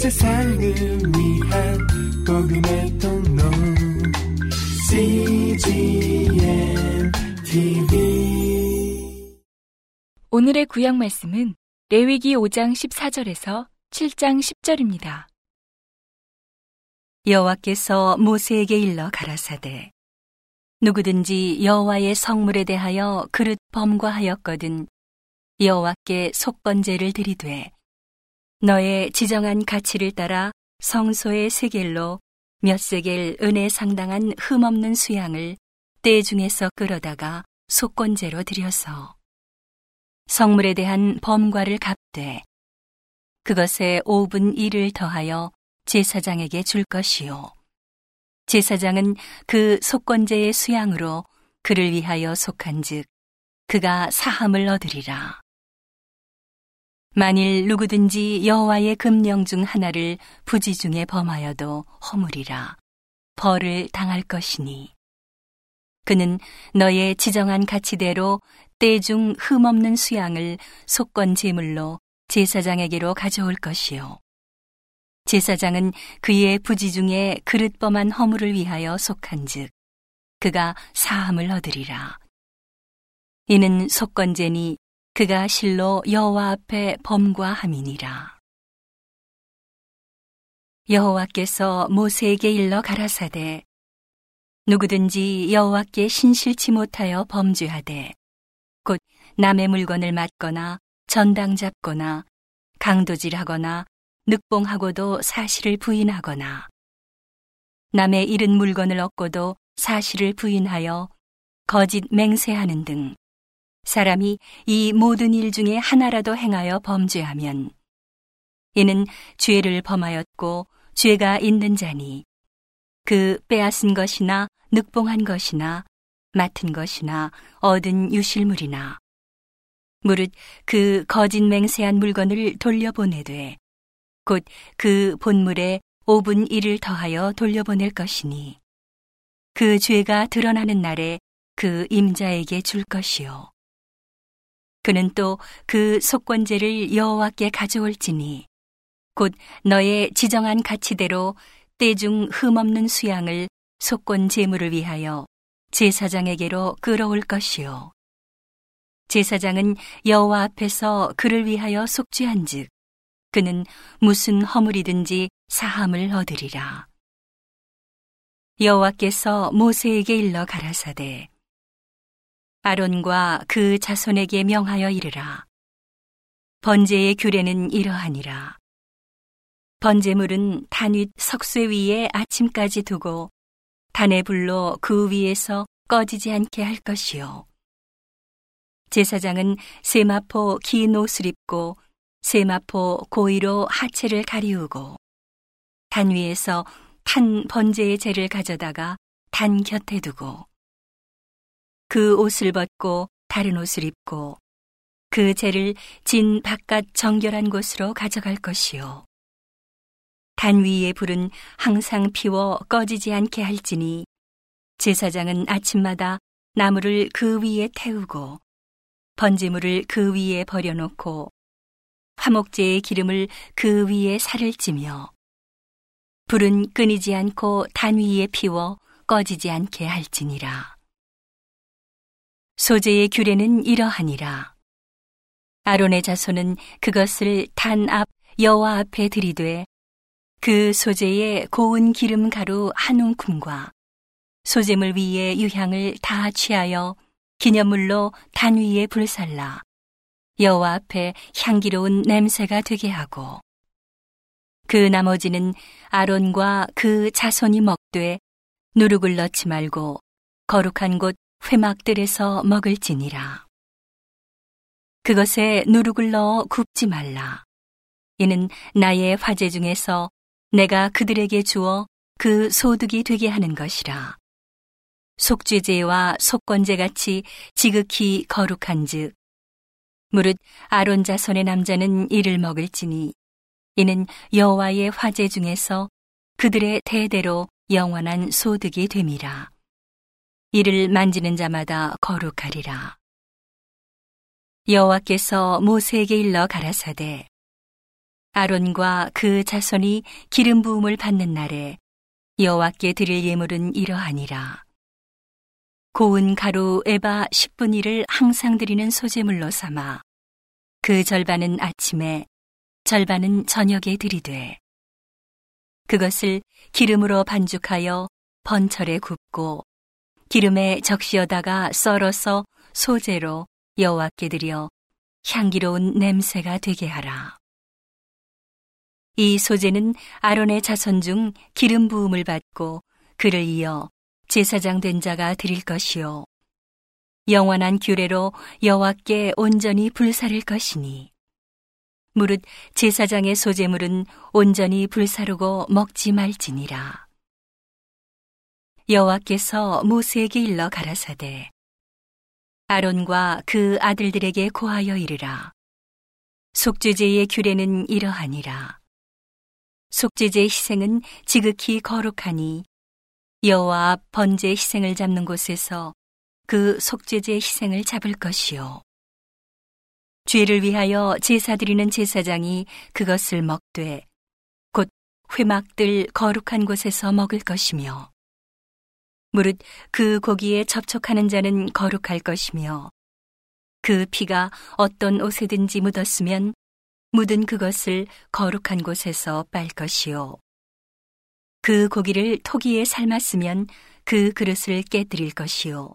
세상을 위한 복음의 통로 CGM TV 오늘의 구약 말씀은 레위기 5장 14절에서 7장 10절입니다. 여호와께서 모세에게 일러 가라사대 누구든지 여호와의 성물에 대하여 그릇 범과하였거든 여호와께 속건제를 드리되 너의 지정한 가치를 따라 성소의 세겔로 몇 세겔 은혜 상당한 흠없는 수양을 때 중에서 끌어다가 속건제로 드려서 성물에 대한 범과를 갚되 그것에 5분 1을 더하여 제사장에게 줄 것이요. 제사장은 그 속건제의 수양으로 그를 위하여 속한즉 그가 사함을 얻으리라 만일 누구든지 여호와의 금령 중 하나를 부지 중에 범하여도 허물이라. 벌을 당할 것이니. 그는 너의 지정한 가치대로 때중 흠없는 수양을 속건 제물로 제사장에게로 가져올 것이요. 제사장은 그의 부지 중에 그릇범한 허물을 위하여 속한즉 그가 사함을 얻으리라. 이는 속건제니 그가 실로 여호와 앞에 범과함이니라. 여호와께서 모세에게 일러 가라사대 누구든지 여호와께 신실치 못하여 범죄하되 곧 남의 물건을 맞거나 전당 잡거나 강도질하거나 늑봉하고도 사실을 부인하거나 남의 잃은 물건을 얻고도 사실을 부인하여 거짓 맹세하는 등 사람이 이 모든 일 중에 하나라도 행하여 범죄하면 이는 죄를 범하였고 죄가 있는 자니 그 빼앗은 것이나 늑봉한 것이나 맡은 것이나 얻은 유실물이나 무릇 그 거짓 맹세한 물건을 돌려보내되 곧 그 본물에 5분 1을 더하여 돌려보낼 것이니 그 죄가 드러나는 날에 그 임자에게 줄 것이요 그는 또 그 속건제를 여호와께 가져올지니 곧 너의 지정한 가치대로 때중 흠없는 수양을 속건 제물을 위하여 제사장에게로 끌어올 것이요. 제사장은 여호와 앞에서 그를 위하여 속죄한즉 그는 무슨 허물이든지 사함을 얻으리라. 여호와께서 모세에게 일러 가라사대 아론과 그 자손에게 명하여 이르라. 번제의 규례는 이러하니라. 번제물은 단윗 석쇠 위에 아침까지 두고 단의 불로 그 위에서 꺼지지 않게 할 것이요. 제사장은 세마포 긴 옷을 입고 세마포 고의로 하체를 가리우고 단 위에서 탄 번제의 재를 가져다가 단 곁에 두고 그 옷을 벗고 다른 옷을 입고 그 재를 진 바깥 정결한 곳으로 가져갈 것이요. 단 위의 불은 항상 피워 꺼지지 않게 할지니 제사장은 아침마다 나무를 그 위에 태우고 번제물을 그 위에 버려놓고 화목제의 기름을 그 위에 살을 찌며 불은 끊이지 않고 단 위에 피워 꺼지지 않게 할지니라. 소재의 규례는 이러하니라. 아론의 자손은 그것을 단 앞 여호와 앞에 들이되 그 소재에 고운 기름 가루 한 움큼과 소재물 위에 유향을 다 취하여 기념물로 단 위에 불살라 여호와 앞에 향기로운 냄새가 되게 하고 그 나머지는 아론과 그 자손이 먹되 누룩을 넣지 말고 거룩한 곳 회막들에서 먹을지니라. 그것에 누룩을 넣어 굽지 말라. 이는 나의 화제 중에서 내가 그들에게 주어 그 소득이 되게 하는 것이라. 속죄제와 속건제 같이 지극히 거룩한 즉 무릇 아론 자손의 남자는 이를 먹을지니 이는 여호와의 화제 중에서 그들의 대대로 영원한 소득이 됨이라. 이를 만지는 자마다 거룩하리라. 여호와께서 모세에게 일러 가라사대 아론과 그 자손이 기름 부음을 받는 날에 여호와께 드릴 예물은 이러하니라. 고운 가루 에바 10분 1을 항상 드리는 소재물로 삼아 그 절반은 아침에 절반은 저녁에 드리되 그것을 기름으로 반죽하여 번철에 굽고 기름에 적시어다가 썰어서 소재로 여호와께 드려 향기로운 냄새가 되게 하라. 이 소재는 아론의 자손 중 기름 부음을 받고 그를 이어 제사장 된 자가 드릴 것이요. 영원한 규례로 여호와께 온전히 불사를 것이니. 무릇 제사장의 소재물은 온전히 불사르고 먹지 말지니라 여호와께서 모세에게 일러 가라사대 아론과 그 아들들에게 고하여 이르라. 속죄제의 규례는 이러하니라. 속죄제 희생은 지극히 거룩하니 여호와 앞 번제 희생을 잡는 곳에서 그 속죄제 희생을 잡을 것이요. 죄를 위하여 제사 드리는 제사장이 그것을 먹되 곧 회막들 거룩한 곳에서 먹을 것이며 무릇 그 고기에 접촉하는 자는 거룩할 것이며 그 피가 어떤 옷에든지 묻었으면 묻은 그것을 거룩한 곳에서 빨 것이요. 그 고기를 토기에 삶았으면 그 그릇을 깨뜨릴 것이요.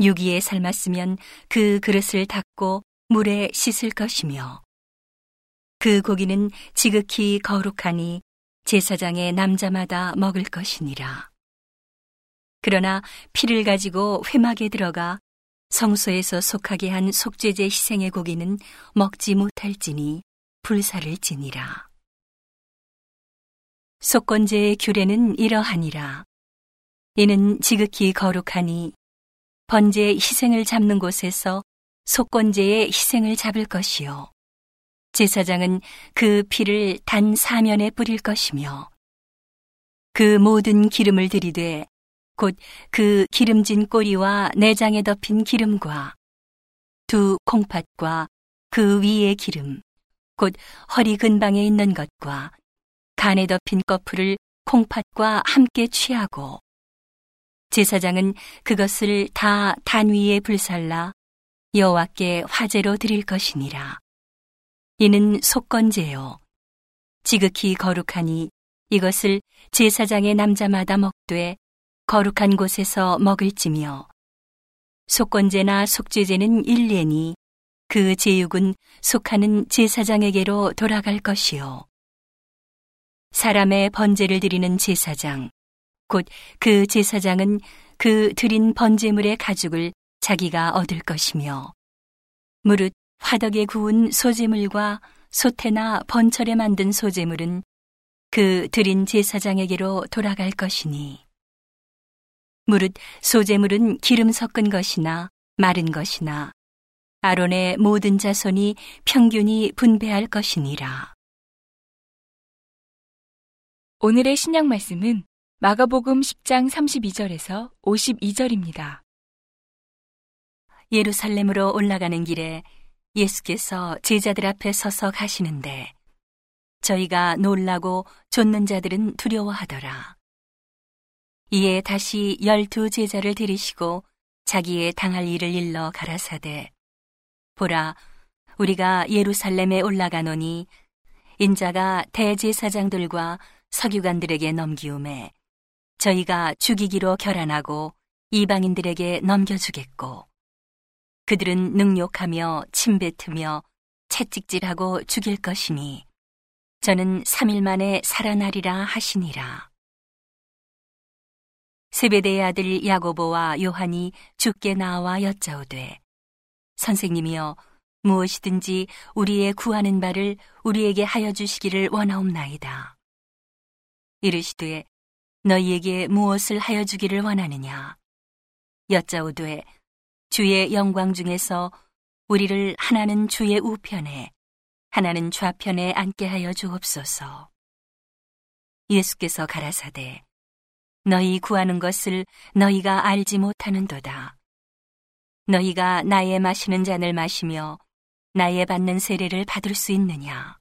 유기에 삶았으면 그 그릇을 닦고 물에 씻을 것이며. 그 고기는 지극히 거룩하니 제사장의 남자마다 먹을 것이니라. 그러나 피를 가지고 회막에 들어가 성소에서 속하게 한 속죄제 희생의 고기는 먹지 못할지니 불사를 지니라. 속건제의 규례는 이러하니라. 이는 지극히 거룩하니 번제의 희생을 잡는 곳에서 속건제의 희생을 잡을 것이요. 제사장은 그 피를 단 사면에 뿌릴 것이며 그 모든 기름을 들이되 곧 그 기름진 꼬리와 내장에 덮인 기름과 두 콩팥과 그 위의 기름 곧 허리 근방에 있는 것과 간에 덮인 꺼풀을 콩팥과 함께 취하고 제사장은 그것을 다 단 위에 불살라 여호와께 화제로 드릴 것이니라. 이는 속건제요. 지극히 거룩하니 이것을 제사장의 남자마다 먹되 거룩한 곳에서 먹을지며 속건제나 속죄제는 일례니 그 제육은 속하는 제사장에게로 돌아갈 것이요. 사람의 번제를 드리는 제사장, 곧 그 제사장은 그 드린 번제물의 가죽을 자기가 얻을 것이며, 무릇 화덕에 구운 소제물과 소태나 번철에 만든 소제물은 그 드린 제사장에게로 돌아갈 것이니, 무릇 소제물은 기름 섞은 것이나 마른 것이나 아론의 모든 자손이 평균이 분배할 것이니라. 오늘의 신약 말씀은 마가복음 10장 32절에서 52절입니다. 예루살렘으로 올라가는 길에 예수께서 제자들 앞에 서서 가시는데 저희가 놀라고 쫓는 자들은 두려워하더라. 이에 다시 열두 제자를 데리시고 자기의 당할 일을 일러 가라사대 보라, 우리가 예루살렘에 올라가노니 인자가 대제사장들과 서기관들에게 넘기움에 저희가 죽이기로 결안하고 이방인들에게 넘겨주겠고 그들은 능욕하며 침뱉으며 채찍질하고 죽일 것이니 저는 3일 만에 살아나리라 하시니라. 세베대의 아들 야고보와 요한이 죽게 나와 여짜오되 선생님이여 무엇이든지 우리의 구하는 바를 우리에게 하여 주시기를 원하옵나이다. 이르시되 너희에게 무엇을 하여 주기를 원하느냐? 여짜오되 주의 영광 중에서 우리를 하나는 주의 우편에 하나는 좌편에 앉게 하여 주옵소서. 예수께서 가라사대 너희 구하는 것을 너희가 알지 못하는도다. 너희가 나의 마시는 잔을 마시며 나의 받는 세례를 받을 수 있느냐?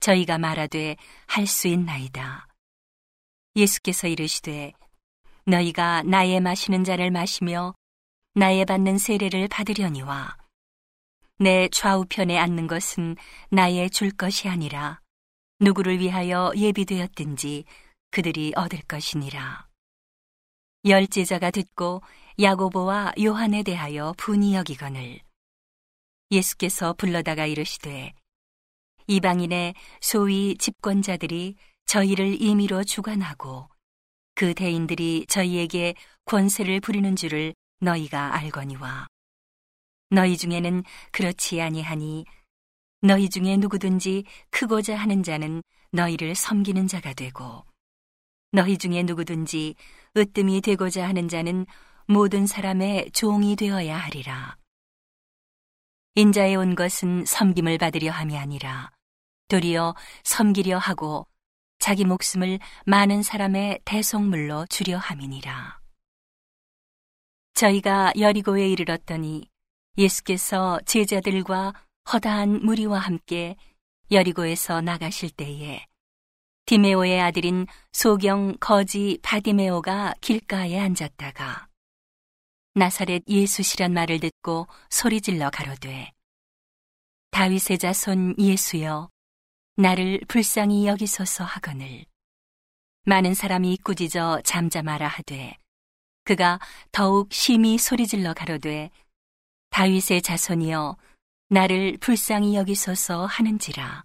저희가 말하되 할 수 있나이다. 예수께서 이르시되 너희가 나의 마시는 잔을 마시며 나의 받는 세례를 받으려니와 내 좌우편에 앉는 것은 나의 줄 것이 아니라 누구를 위하여 예비되었든지 그들이 얻을 것이니라. 열 제자가 듣고 야고보와 요한에 대하여 분이 여기거늘 예수께서 불러다가 이르시되 이방인의 소위 집권자들이 저희를 임의로 주관하고 그 대인들이 저희에게 권세를 부리는 줄을 너희가 알거니와 너희 중에는 그렇지 아니하니 너희 중에 누구든지 크고자 하는 자는 너희를 섬기는 자가 되고 너희 중에 누구든지 으뜸이 되고자 하는 자는 모든 사람의 종이 되어야 하리라. 인자에 온 것은 섬김을 받으려 함이 아니라 도리어 섬기려 하고 자기 목숨을 많은 사람의 대속물로 주려 함이니라. 저희가 여리고에 이르렀더니 예수께서 제자들과 허다한 무리와 함께 여리고에서 나가실 때에 디메오의 아들인 소경 거지 바디메오가 길가에 앉았다가 나사렛 예수시란 말을 듣고 소리질러 가로되 다윗의 자손 예수여 나를 불쌍히 여기소서 하거늘. 많은 사람이 꾸짖어 잠잠하라 하되 그가 더욱 심히 소리질러 가로되 다윗의 자손이여 나를 불쌍히 여기소서 하는지라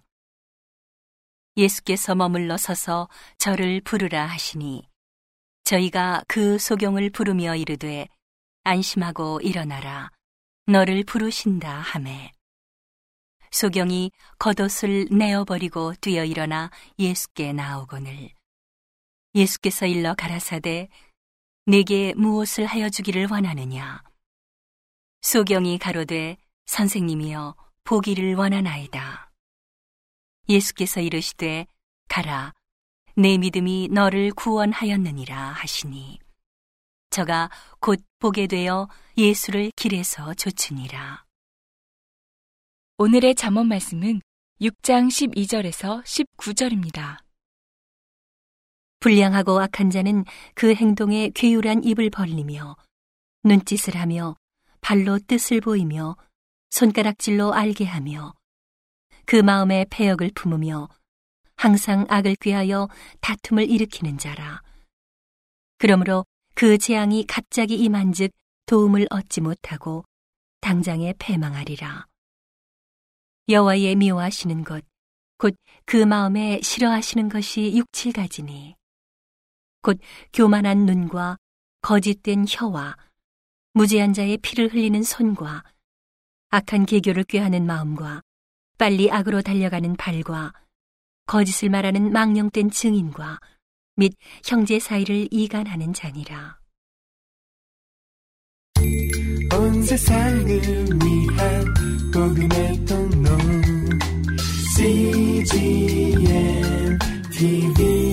예수께서 머물러 서서 저를 부르라 하시니 저희가 그 소경을 부르며 이르되 안심하고 일어나라 너를 부르신다 하매. 소경이 겉옷을 내어버리고 뛰어 일어나 예수께 나오거늘. 예수께서 일러 가라사대 내게 무엇을 하여 주기를 원하느냐? 소경이 가로되 선생님이여 보기를 원하나이다 예수께서 이르시되 가라 내 믿음이 너를 구원하였느니라 하시니 저가 곧 보게 되어 예수를 길에서 좇으니라 오늘의 잠언 말씀은 6장 12절에서 19절입니다. 불량하고 악한 자는 그 행동에 괴율한 입을 벌리며 눈짓을 하며 발로 뜻을 보이며 손가락질로 알게 하며 그 마음에 폐역을 품으며 항상 악을 꾀하여 다툼을 일으키는 자라. 그러므로 그 재앙이 갑자기 임한즉 도움을 얻지 못하고 당장에 패망하리라. 여호와의 미워하시는 것, 곧 그 마음에 싫어하시는 것이 육칠가지니, 곧 교만한 눈과 거짓된 혀와 무죄한 자의 피를 흘리는 손과 악한 계교를 꾀하는 마음과 빨리 악으로 달려가는 발과 거짓을 말하는 망령된 증인과 및 형제 사이를 이간하는 자니라. 온 세상을 위한 복음의 통로 CGM TV